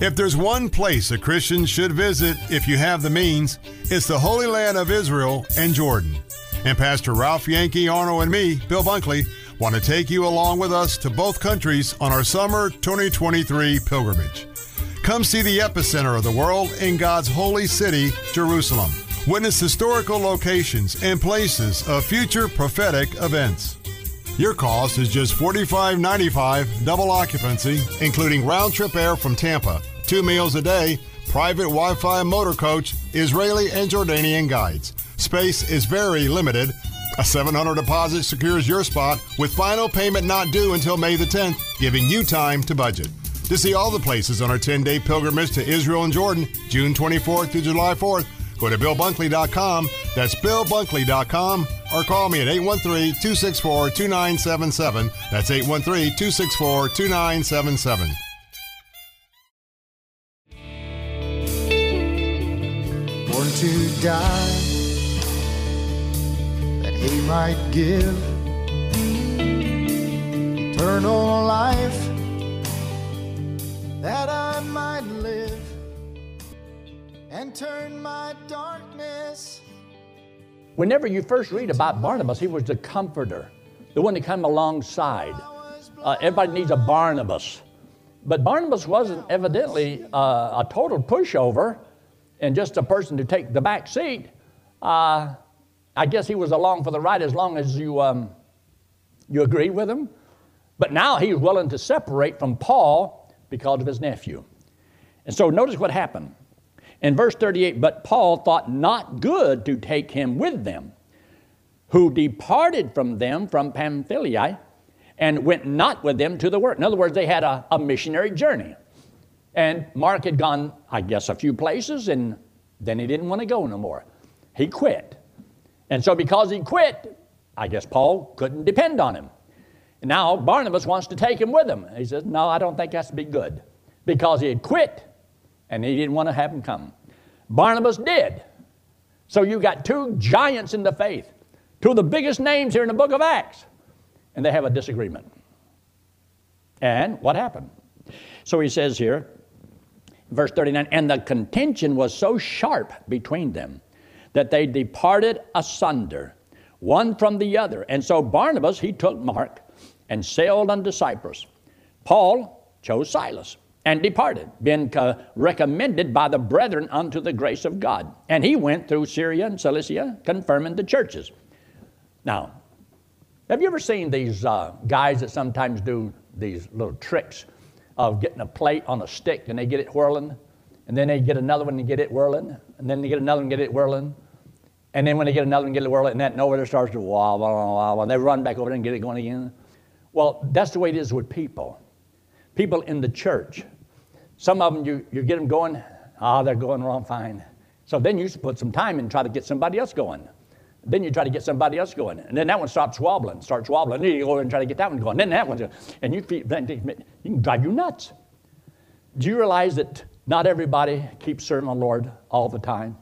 If there's one place a Christian should visit if you have the means, it's the Holy Land of Israel and Jordan. And Pastor Ralph Yankee Arnold, and me, Bill Bunkley, want to take you along with us to both countries on our summer 2023 pilgrimage. Come see the epicenter of the world in God's holy city, Jerusalem. Witness historical locations and places of future prophetic events. Your cost is just $45.95 double occupancy, including round trip air from Tampa, two meals a day, private Wi Fi motor coach, Israeli and Jordanian guides. Space is very limited. A 700 deposit secures your spot with final payment not due until May the 10th, giving you time to budget. To see all the places on our 10 day pilgrimage to Israel and Jordan, June 24th through July 4th, go to BillBunkley.com. That's BillBunkley.com or call me at 813 264 2977. That's 813 264 2977. Born to die, that he might give eternal life, that I and turn my darkness Whenever you first read about Barnabas, he was the comforter, the one to come alongside. Uh, everybody needs a Barnabas. But Barnabas wasn't evidently uh, a total pushover and just a person to take the back seat. Uh, I guess he was along for the ride as long as you, um, you agreed with him. But now he's willing to separate from Paul because of his nephew. And so notice what happened. In verse 38, but Paul thought not good to take him with them, who departed from them from Pamphylia and went not with them to the work. In other words, they had a, a missionary journey. And Mark had gone, I guess, a few places, and then he didn't want to go no more. He quit. And so, because he quit, I guess Paul couldn't depend on him. Now Barnabas wants to take him with him. He says, No, I don't think that's be good. Because he had quit and he didn't want to have them come. Barnabas did. So you got two giants in the faith, two of the biggest names here in the book of Acts, and they have a disagreement. And what happened? So he says here, verse 39, and the contention was so sharp between them that they departed asunder, one from the other. And so Barnabas, he took Mark and sailed unto Cyprus. Paul chose Silas and departed, being recommended by the brethren unto the grace of God. And he went through Syria and Cilicia, confirming the churches. Now, have you ever seen these uh, guys that sometimes do these little tricks of getting a plate on a stick and they get it whirling, and then they get another one and get it whirling, and then they get another one and get it whirling, and then when they get another one and get it whirling, and that nowhere starts to wah, wah, wah, and they run back over there and get it going again. Well, that's the way it is with people. People in the church. Some of them, you, you get them going, ah, oh, they're going wrong fine. So then you put some time and try to get somebody else going. Then you try to get somebody else going. And then that one stops wobbling, starts wobbling. Then you go and try to get that one going. Then that one's going. And you, feel, you can drive you nuts. Do you realize that not everybody keeps serving the Lord all the time?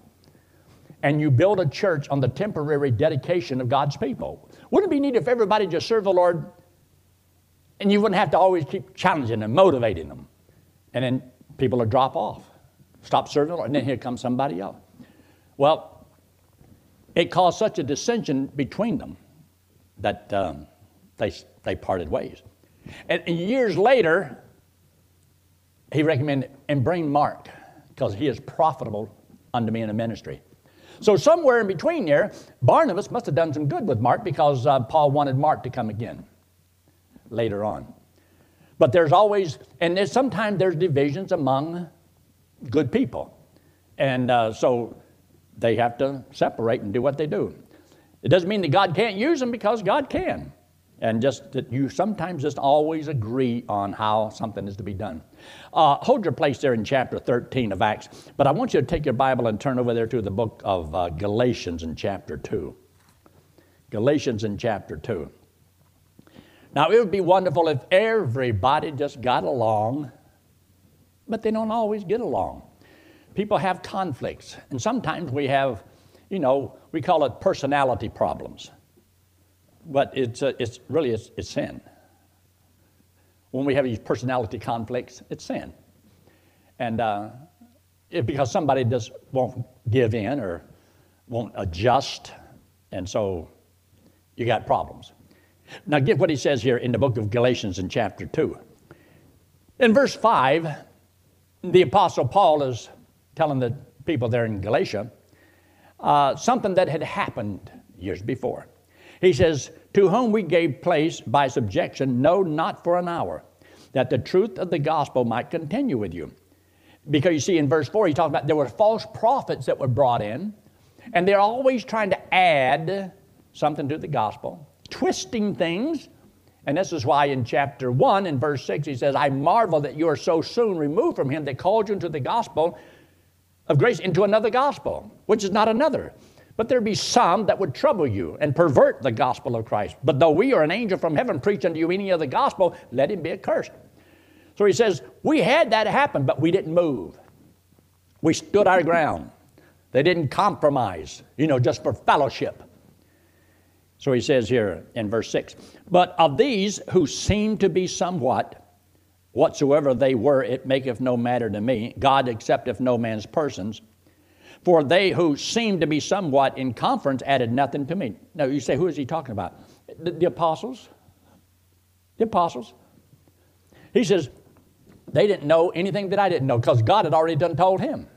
And you build a church on the temporary dedication of God's people. Wouldn't it be neat if everybody just served the Lord and you wouldn't have to always keep challenging them, motivating them? And then people will drop off, stop serving and then here comes somebody else. Well, it caused such a dissension between them that um, they, they parted ways. And years later, he recommended, and bring Mark, because he is profitable unto me in the ministry. So somewhere in between there, Barnabas must have done some good with Mark because uh, Paul wanted Mark to come again later on. But there's always, and there's, sometimes there's divisions among good people. And uh, so they have to separate and do what they do. It doesn't mean that God can't use them because God can. And just that you sometimes just always agree on how something is to be done. Uh, hold your place there in chapter 13 of Acts, but I want you to take your Bible and turn over there to the book of uh, Galatians in chapter 2. Galatians in chapter 2. Now, it would be wonderful if everybody just got along, but they don't always get along. People have conflicts, and sometimes we have, you know, we call it personality problems, but it's, uh, it's really it's, it's sin. When we have these personality conflicts, it's sin. And uh, it, because somebody just won't give in or won't adjust, and so you got problems. Now, get what he says here in the book of Galatians in chapter 2. In verse 5, the Apostle Paul is telling the people there in Galatia uh, something that had happened years before. He says, To whom we gave place by subjection, no, not for an hour, that the truth of the gospel might continue with you. Because you see, in verse 4, he talks about there were false prophets that were brought in, and they're always trying to add something to the gospel, twisting things. And this is why in chapter 1, in verse 6, he says, I marvel that you are so soon removed from him that called you into the gospel of grace into another gospel, which is not another. But there be some that would trouble you and pervert the gospel of Christ. But though we are an angel from heaven preach unto you any other gospel, let him be accursed. So he says, We had that happen, but we didn't move. We stood our ground. They didn't compromise, you know, just for fellowship. So he says here in verse 6 But of these who seem to be somewhat, whatsoever they were, it maketh no matter to me. God accepteth no man's persons. For they who seemed to be somewhat in conference added nothing to me. Now you say, who is he talking about? The, the apostles. The apostles. He says, they didn't know anything that I didn't know because God had already done told him.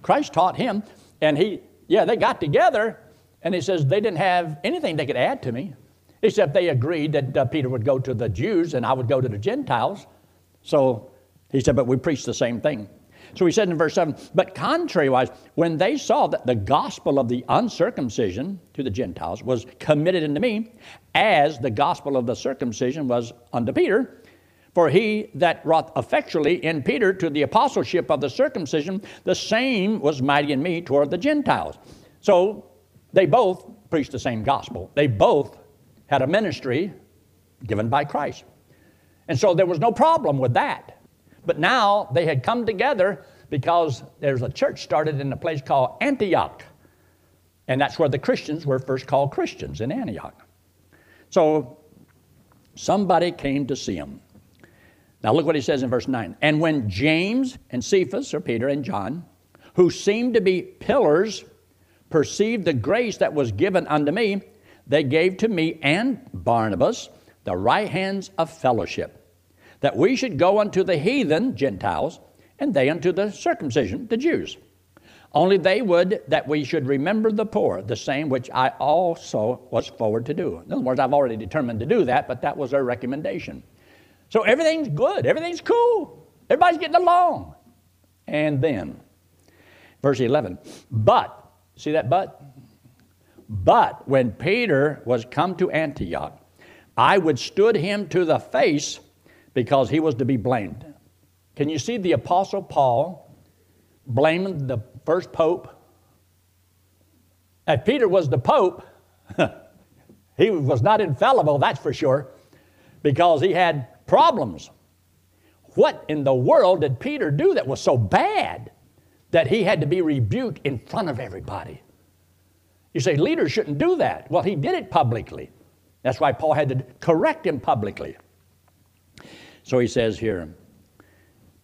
Christ taught him, and he, yeah, they got together, and he says they didn't have anything they could add to me, except they agreed that uh, Peter would go to the Jews and I would go to the Gentiles. So he said, but we preach the same thing. So he said in verse 7 But contrariwise, when they saw that the gospel of the uncircumcision to the Gentiles was committed unto me, as the gospel of the circumcision was unto Peter, for he that wrought effectually in Peter to the apostleship of the circumcision, the same was mighty in me toward the Gentiles. So they both preached the same gospel. They both had a ministry given by Christ. And so there was no problem with that. But now they had come together because there's a church started in a place called Antioch. And that's where the Christians were first called Christians in Antioch. So somebody came to see him. Now look what he says in verse 9. And when James and Cephas, or Peter and John, who seemed to be pillars, perceived the grace that was given unto me, they gave to me and Barnabas the right hands of fellowship that we should go unto the heathen, Gentiles, and they unto the circumcision, the Jews. Only they would that we should remember the poor, the same which I also was forward to do. In other words, I've already determined to do that, but that was their recommendation. So everything's good, everything's cool, everybody's getting along. And then, verse 11, but, see that but? But when Peter was come to Antioch, I withstood him to the face because he was to be blamed. Can you see the Apostle Paul blaming the first pope? If Peter was the pope, he was not infallible, that's for sure, because he had problems. What in the world did Peter do that was so bad that he had to be rebuked in front of everybody? You say leaders shouldn't do that. Well, he did it publicly. That's why Paul had to correct him publicly. So he says here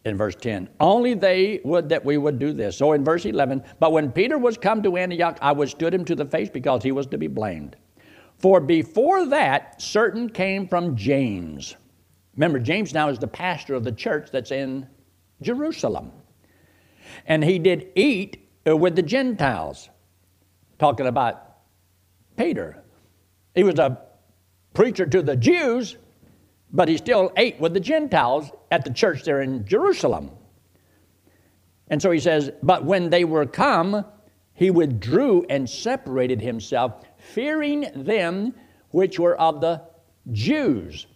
in verse 10, only they would that we would do this. So in verse 11, but when Peter was come to Antioch, I withstood him to the face because he was to be blamed. For before that, certain came from James. Remember, James now is the pastor of the church that's in Jerusalem. And he did eat with the Gentiles, talking about Peter. He was a preacher to the Jews, but he still ate with the Gentiles at the church there in Jerusalem. And so he says, But when they were come, he withdrew and separated himself, fearing them which were of the Jews.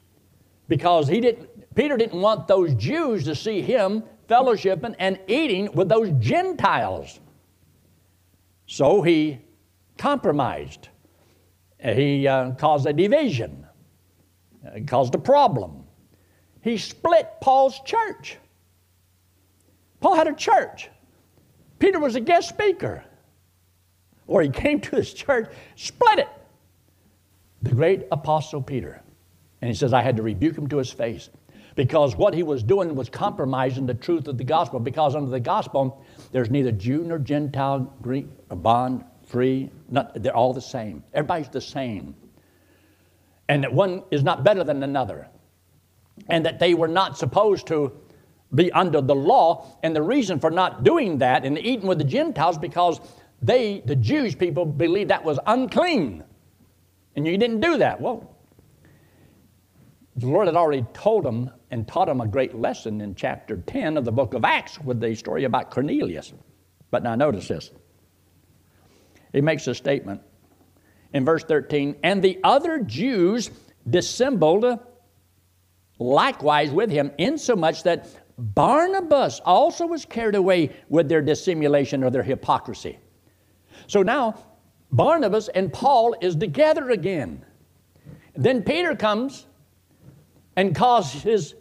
Because he didn't, Peter didn't want those Jews to see him fellowshipping and eating with those Gentiles. So he compromised. He uh, caused a division. It caused a problem. He split Paul's church. Paul had a church. Peter was a guest speaker. Or he came to his church, split it. The great apostle Peter. And he says, I had to rebuke him to his face. Because what he was doing was compromising the truth of the gospel. Because under the gospel, there's neither Jew nor Gentile, Greek or bond, free. Not, they're all the same. Everybody's the same. And that one is not better than another. And that they were not supposed to be under the law. And the reason for not doing that and eating with the Gentiles because they, the Jewish people, believed that was unclean. And you didn't do that. Well, the Lord had already told them and taught them a great lesson in chapter 10 of the book of Acts with the story about Cornelius. But now notice this. He makes a statement in verse 13 and the other Jews dissembled likewise with him, insomuch that Barnabas also was carried away with their dissimulation or their hypocrisy. So now Barnabas and Paul is together again. Then Peter comes and causes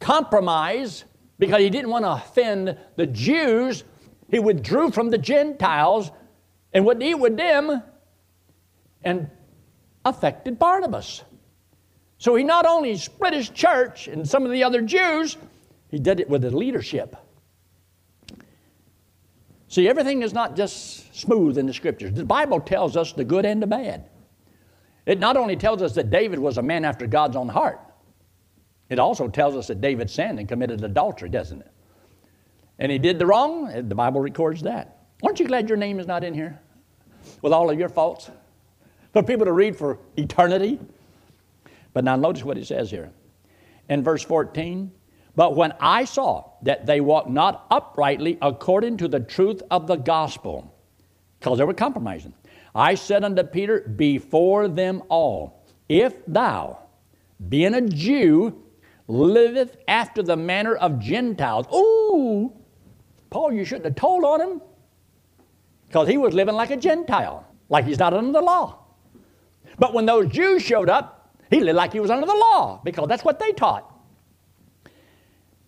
compromise because he didn't want to offend the Jews. He withdrew from the Gentiles and would eat with them and affected Barnabas. So he not only split his church and some of the other Jews, he did it with the leadership. See, everything is not just smooth in the scriptures. The Bible tells us the good and the bad. It not only tells us that David was a man after God's own heart, it also tells us that David sinned and committed adultery, doesn't it? And he did the wrong, the Bible records that. Aren't you glad your name is not in here with all of your faults? For people to read for eternity. But now notice what it says here. In verse 14, but when I saw that they walked not uprightly according to the truth of the gospel, because they were compromising, I said unto Peter before them all, If thou, being a Jew, liveth after the manner of Gentiles. Ooh, Paul, you shouldn't have told on him because he was living like a Gentile, like he's not under the law. But when those Jews showed up, he lived like he was under the law because that's what they taught.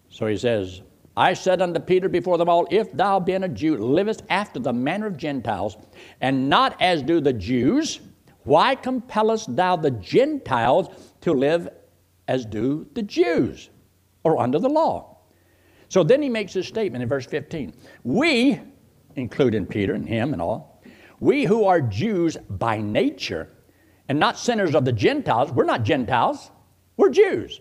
So he says, I said unto Peter before them all, If thou, being a Jew, livest after the manner of Gentiles, and not as do the Jews, why compellest thou the Gentiles to live as do the Jews, or under the law? So then he makes this statement in verse 15. We, including Peter and him and all, we who are Jews by nature, and not sinners of the Gentiles, we're not Gentiles, we're Jews.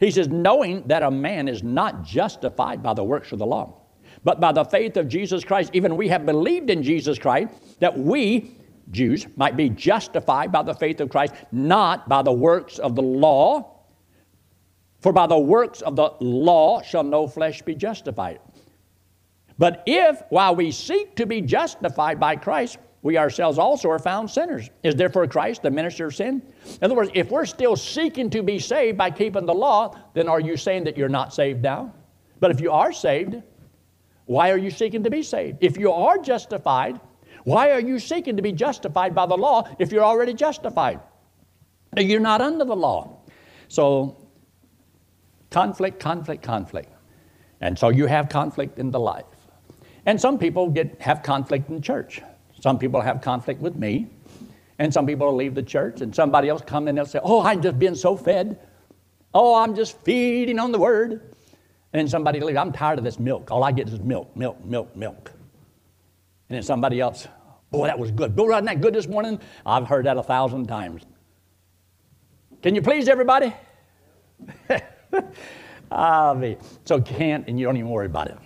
He says, knowing that a man is not justified by the works of the law, but by the faith of Jesus Christ, even we have believed in Jesus Christ, that we, Jews, might be justified by the faith of Christ, not by the works of the law. For by the works of the law shall no flesh be justified. But if, while we seek to be justified by Christ, we ourselves also are found sinners. Is therefore Christ the minister of sin? In other words, if we're still seeking to be saved by keeping the law, then are you saying that you're not saved now? But if you are saved, why are you seeking to be saved? If you are justified, why are you seeking to be justified by the law if you're already justified? You're not under the law. So, conflict, conflict, conflict. And so you have conflict in the life. And some people get, have conflict in church. Some people have conflict with me, and some people leave the church, and somebody else come and they'll say, Oh, I'm just being so fed. Oh, I'm just feeding on the word. And somebody leaves, I'm tired of this milk. All I get is milk, milk, milk, milk. And then somebody else, Boy, that was good. Bill, wasn't that good this morning? I've heard that a thousand times. Can you please everybody? ah. So can't, and you don't even worry about it.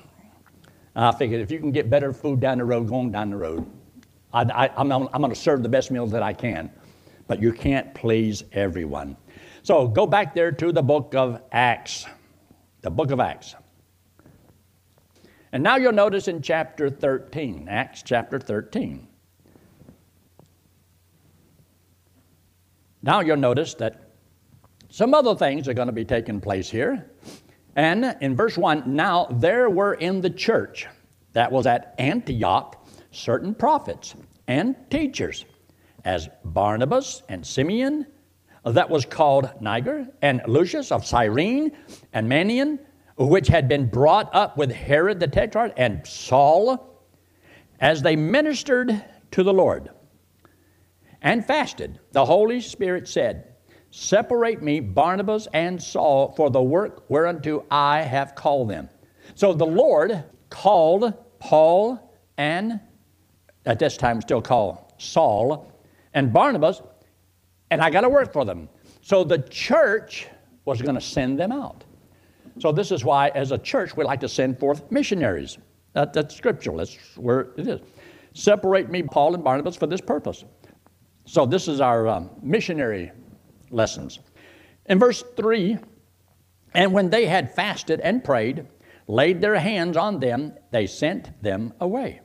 I figured if you can get better food down the road, going down the road. I, am going to serve the best meals that I can, but you can't please everyone. So go back there to the book of Acts. The book of Acts. And now you'll notice in chapter 13, Acts chapter 13. Now you'll notice that some other things are going to be taking place here. And in verse 1, now there were in the church that was at Antioch certain prophets and teachers, as Barnabas and Simeon, that was called Niger, and Lucius of Cyrene, and Manaen, which had been brought up with Herod the Tetrarch, and Saul, as they ministered to the Lord and fasted. The Holy Spirit said, Separate me, Barnabas and Saul, for the work whereunto I have called them. So the Lord called Paul and, at this time still called Saul, and Barnabas, and I got to work for them. So the church was going to send them out. So this is why, as a church, we like to send forth missionaries. That, that's scriptural. That's where it is. Separate me, Paul and Barnabas, for this purpose. So this is our um, missionary lessons. In verse 3, and when they had fasted and prayed, laid their hands on them, they sent them away.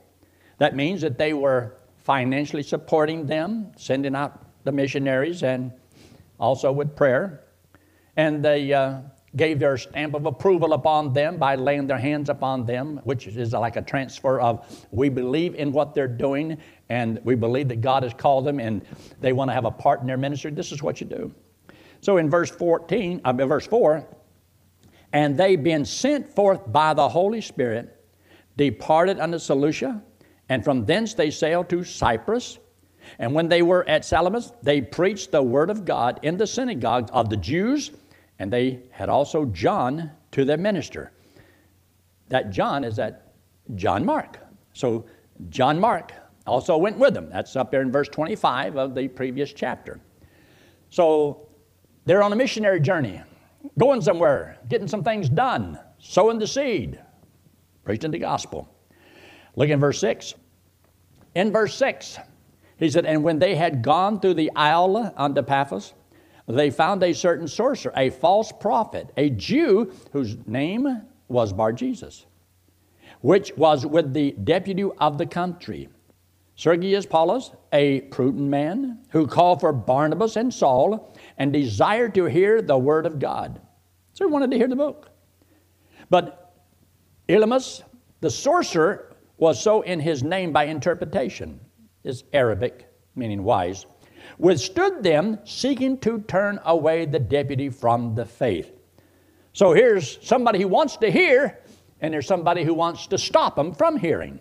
That means that they were financially supporting them, sending out the missionaries, and also with prayer. And they uh, gave their stamp of approval upon them by laying their hands upon them, which is like a transfer of we believe in what they're doing and we believe that God has called them and they want to have a part in their ministry. This is what you do. So in verse 14, uh, verse 4, and they being sent forth by the Holy Spirit, departed unto Seleucia, and from thence they sailed to Cyprus. And when they were at Salamis, they preached the word of God in the synagogues of the Jews, and they had also John to their minister. That John is that John Mark. So John Mark also went with them. That's up there in verse 25 of the previous chapter. So they're on a missionary journey, going somewhere, getting some things done, sowing the seed, preaching the gospel. Look in verse 6. In verse 6, he said, And when they had gone through the isle unto Paphos, they found a certain sorcerer, a false prophet, a Jew whose name was Bar Jesus, which was with the deputy of the country. Sergius Paulus, a prudent man, who called for Barnabas and Saul and desired to hear the word of God. So he wanted to hear the book. But Elymas, the sorcerer, was so in his name by interpretation, is Arabic, meaning wise, withstood them, seeking to turn away the deputy from the faith. So here's somebody who wants to hear, and there's somebody who wants to stop them from hearing.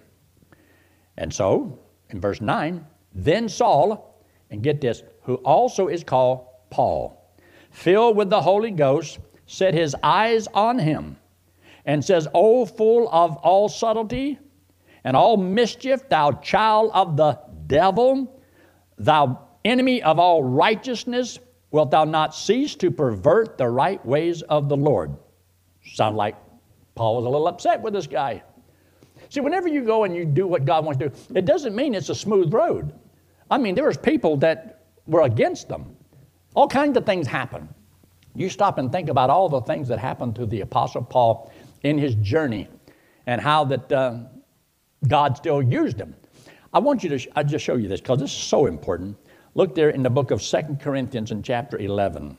And so, in verse 9, then Saul, and get this, who also is called Paul, filled with the Holy Ghost, set his eyes on him and says, O full of all subtlety and all mischief, thou child of the devil, thou enemy of all righteousness, wilt thou not cease to pervert the right ways of the Lord? Sound like Paul was a little upset with this guy. See, whenever you go and you do what God wants to do, it doesn't mean it's a smooth road. I mean, there was people that were against them. All kinds of things happen. You stop and think about all the things that happened to the Apostle Paul in his journey and how that uh, God still used him. I want you to, sh- I'll just show you this because this is so important. Look there in the book of Second Corinthians in chapter 11.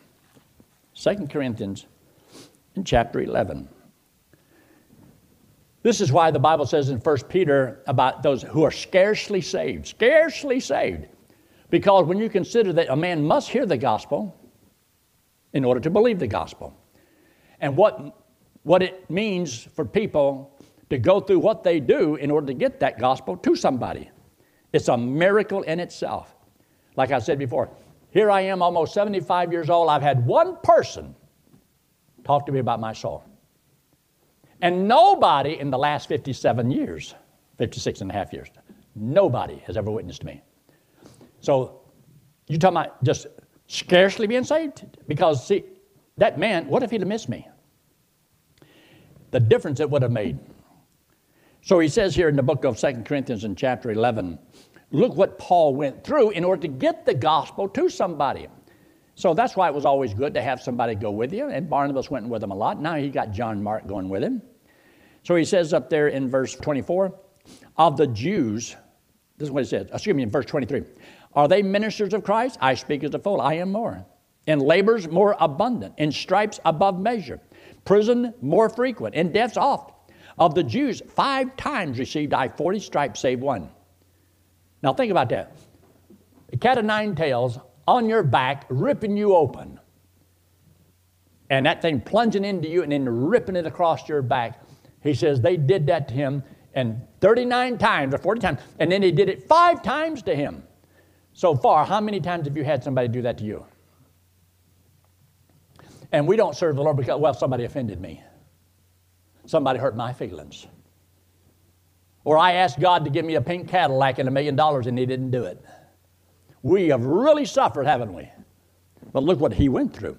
2 Corinthians in chapter 11. This is why the Bible says in 1 Peter about those who are scarcely saved, scarcely saved. Because when you consider that a man must hear the gospel in order to believe the gospel, and what, what it means for people to go through what they do in order to get that gospel to somebody, it's a miracle in itself. Like I said before, here I am, almost 75 years old. I've had one person talk to me about my soul. And nobody in the last 57 years, 56 and a half years, nobody has ever witnessed me. So you talking about just scarcely being saved? Because see, that man, what if he'd have missed me? The difference it would have made. So he says here in the book of Second Corinthians in chapter 11, look what Paul went through in order to get the gospel to somebody. So that's why it was always good to have somebody go with you. And Barnabas went with him a lot. Now he got John Mark going with him. So he says up there in verse 24, of the Jews, this is what he says, excuse me, in verse 23, are they ministers of Christ? I speak as a fool. I am more. In labors more abundant, in stripes above measure, prison more frequent, in deaths oft. Of the Jews, five times received I 40 stripes, save one. Now think about that. A cat of nine tails on your back, ripping you open. And that thing plunging into you and then ripping it across your back. He says they did that to him and 39 times or 40 times, and then they did it five times to him. So far, how many times have you had somebody do that to you? And we don't serve the Lord because, well, somebody offended me. Somebody hurt my feelings. Or I asked God to give me a pink Cadillac and a million dollars and He didn't do it. We have really suffered, haven't we? But look what He went through.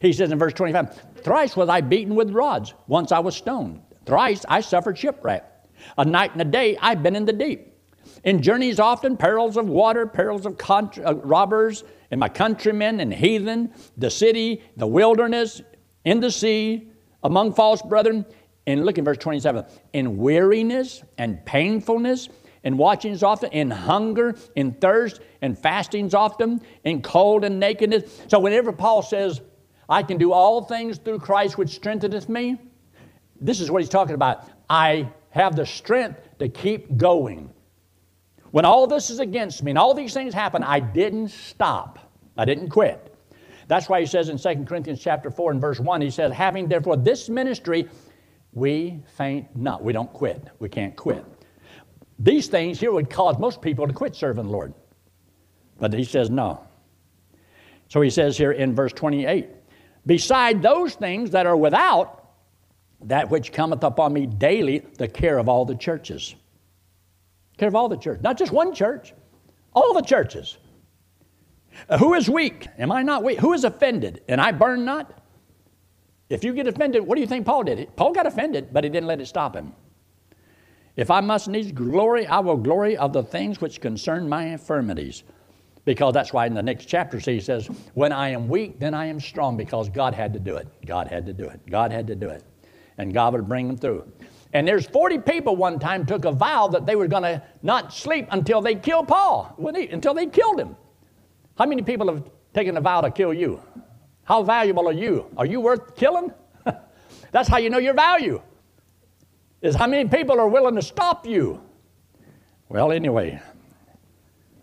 He says in verse 25 Thrice was I beaten with rods, once I was stoned. Thrice I suffered shipwreck. A night and a day I've been in the deep. In journeys often, perils of water, perils of uh, robbers, and my countrymen and heathen, the city, the wilderness, in the sea, among false brethren. And look in verse 27 in weariness and painfulness, in watchings often, in hunger, in thirst, in fastings often, in cold and nakedness. So whenever Paul says, I can do all things through Christ which strengtheneth me, this is what he's talking about. I have the strength to keep going. When all this is against me and all these things happen, I didn't stop. I didn't quit. That's why he says in 2 Corinthians chapter 4 and verse 1, he says, having therefore this ministry, we faint not. We don't quit. We can't quit. These things here would cause most people to quit serving the Lord. But he says no. So he says here in verse 28, beside those things that are without, that which cometh upon me daily, the care of all the churches. Care of all the churches, not just one church, all the churches. Who is weak? Am I not weak? Who is offended? And I burn not? If you get offended, what do you think Paul did? Paul got offended, but he didn't let it stop him. If I must needs glory, I will glory of the things which concern my infirmities. Because that's why in the next chapter he says, When I am weak, then I am strong, because God had to do it. God had to do it. God had to do it and God would bring them through. And there's 40 people one time took a vow that they were going to not sleep until they killed Paul, until they killed him. How many people have taken a vow to kill you? How valuable are you? Are you worth killing? That's how you know your value. Is how many people are willing to stop you? Well, anyway.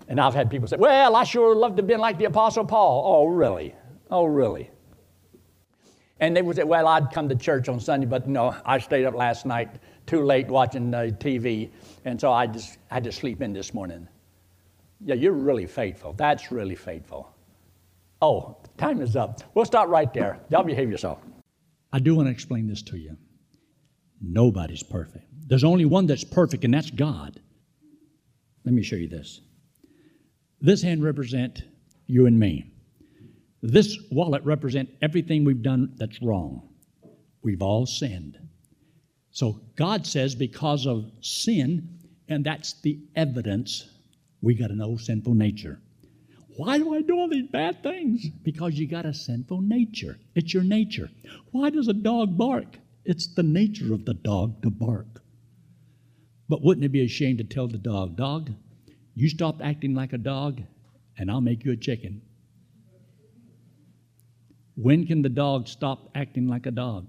And I've had people say, Well, I sure would love to have been like the Apostle Paul. Oh, really? Oh, really? And they would say, Well, I'd come to church on Sunday, but no, I stayed up last night too late watching uh, TV, and so I just had to sleep in this morning. Yeah, you're really faithful. That's really faithful. Oh, time is up. We'll stop right there. Y'all behave yourself. I do want to explain this to you. Nobody's perfect. There's only one that's perfect, and that's God. Let me show you this. This hand represents you and me. This wallet represents everything we've done that's wrong. We've all sinned. So God says because of sin, and that's the evidence, we got an old sinful nature. Why do I do all these bad things? Because you got a sinful nature. It's your nature. Why does a dog bark? It's the nature of the dog to bark. But wouldn't it be a shame to tell the dog, dog, you stop acting like a dog, and I'll make you a chicken? When can the dog stop acting like a dog?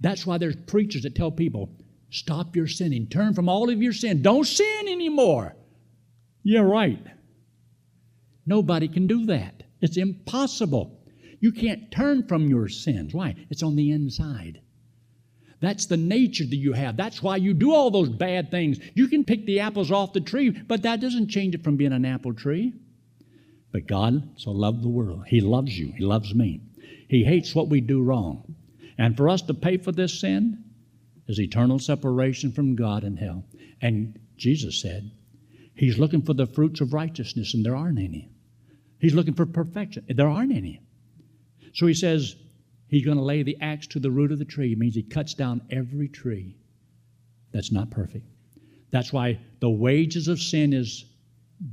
That's why there's preachers that tell people, stop your sinning, turn from all of your sin, don't sin anymore. Yeah, right. Nobody can do that. It's impossible. You can't turn from your sins. Why? It's on the inside. That's the nature that you have. That's why you do all those bad things. You can pick the apples off the tree, but that doesn't change it from being an apple tree. But God so loved the world. He loves you. He loves me. He hates what we do wrong. And for us to pay for this sin is eternal separation from God and hell. And Jesus said, He's looking for the fruits of righteousness, and there aren't any. He's looking for perfection. There aren't any. So he says, He's going to lay the axe to the root of the tree. It means he cuts down every tree that's not perfect. That's why the wages of sin is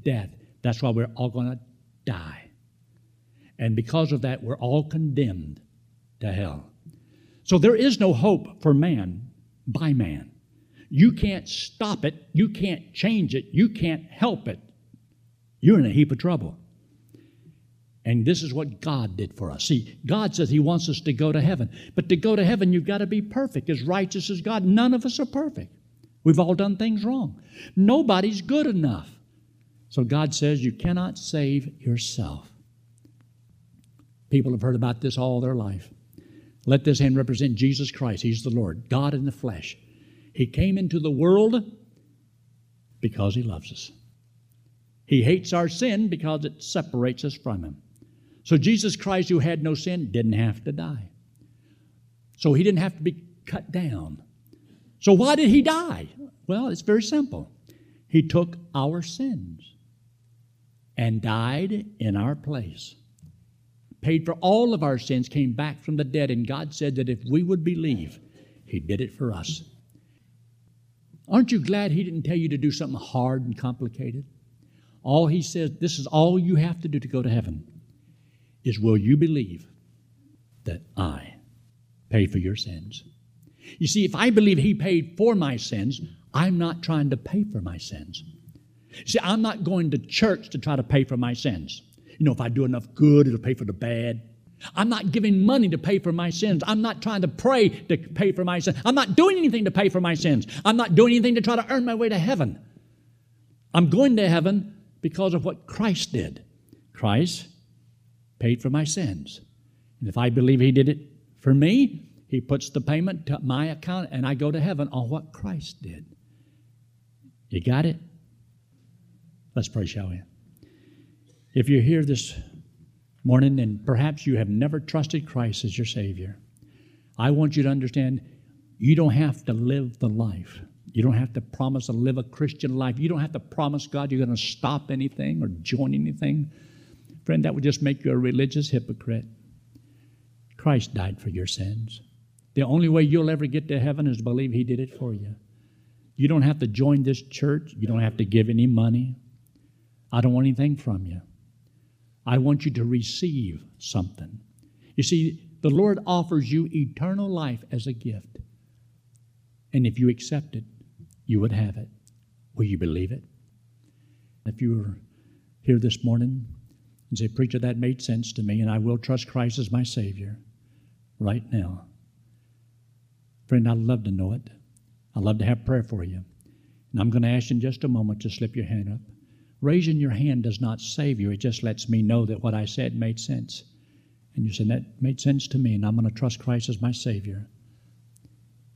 death. That's why we're all going to die. And because of that, we're all condemned to hell. So there is no hope for man by man. You can't stop it. You can't change it. You can't help it. You're in a heap of trouble. And this is what God did for us. See, God says He wants us to go to heaven. But to go to heaven, you've got to be perfect, as righteous as God. None of us are perfect. We've all done things wrong. Nobody's good enough. So God says you cannot save yourself. People have heard about this all their life. Let this hand represent Jesus Christ. He's the Lord, God in the flesh. He came into the world because He loves us. He hates our sin because it separates us from Him. So Jesus Christ, who had no sin, didn't have to die. So he didn't have to be cut down. So why did he die? Well, it's very simple. He took our sins and died in our place. Paid for all of our sins, came back from the dead, and God said that if we would believe, He did it for us. Aren't you glad He didn't tell you to do something hard and complicated? All He says, this is all you have to do to go to heaven, is will you believe that I paid for your sins? You see, if I believe He paid for my sins, I'm not trying to pay for my sins. See, I'm not going to church to try to pay for my sins. You know, if I do enough good, it'll pay for the bad. I'm not giving money to pay for my sins. I'm not trying to pray to pay for my sins. I'm not doing anything to pay for my sins. I'm not doing anything to try to earn my way to heaven. I'm going to heaven because of what Christ did. Christ paid for my sins. And if I believe He did it for me, He puts the payment to my account and I go to heaven on what Christ did. You got it? Let's pray, shall we? If you're here this morning and perhaps you have never trusted Christ as your Savior, I want you to understand you don't have to live the life. You don't have to promise to live a Christian life. You don't have to promise God you're going to stop anything or join anything. Friend, that would just make you a religious hypocrite. Christ died for your sins. The only way you'll ever get to heaven is to believe He did it for you. You don't have to join this church. You don't have to give any money. I don't want anything from you. I want you to receive something. You see, the Lord offers you eternal life as a gift. And if you accept it, you would have it. Will you believe it? If you are here this morning and say, Preacher, that made sense to me, and I will trust Christ as my Savior right now. Friend, I'd love to know it. I'd love to have prayer for you. And I'm going to ask you in just a moment to slip your hand up. Raising your hand does not save you, it just lets me know that what I said made sense. And you said, That made sense to me, and I'm going to trust Christ as my Savior.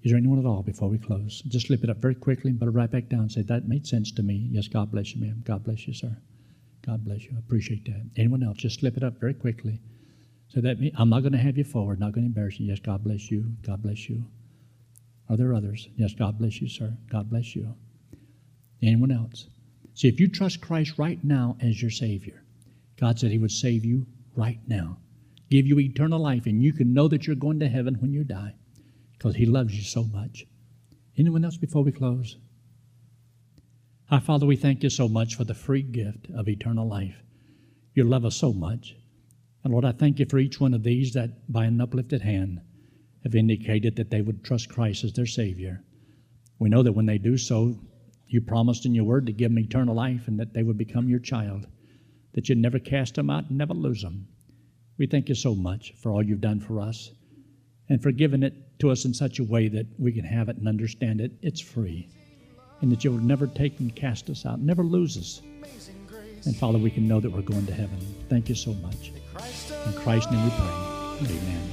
Is there anyone at all before we close? Just slip it up very quickly and put it right back down say, That made sense to me. Yes, God bless you, ma'am. God bless you, sir. God bless you. I appreciate that. Anyone else? Just slip it up very quickly. So that I'm not going to have you forward, not going to embarrass you. Yes, God bless you. God bless you. Are there others? Yes, God bless you, sir. God bless you. Anyone else? See, if you trust Christ right now as your Savior, God said He would save you right now, give you eternal life, and you can know that you're going to heaven when you die because He loves you so much. Anyone else before we close? Our Father, we thank you so much for the free gift of eternal life. You love us so much. And Lord, I thank you for each one of these that by an uplifted hand have indicated that they would trust Christ as their Savior. We know that when they do so, you promised in your word to give them eternal life and that they would become your child, that you'd never cast them out and never lose them. We thank you so much for all you've done for us and for giving it to us in such a way that we can have it and understand it. It's free. And that you'll never take and cast us out, never lose us. And Father, we can know that we're going to heaven. Thank you so much. In Christ's name we pray. Amen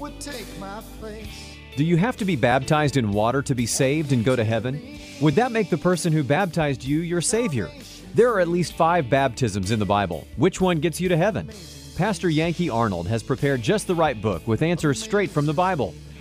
would take my place. Do you have to be baptized in water to be saved and go to heaven? Would that make the person who baptized you your Savior? There are at least five baptisms in the Bible. Which one gets you to heaven? Pastor Yankee Arnold has prepared just the right book with answers straight from the Bible.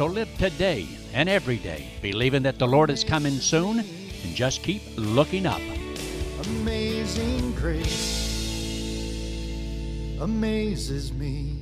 So live today and every day, believing that the Lord is coming soon, and just keep looking up. Amazing grace amazes me.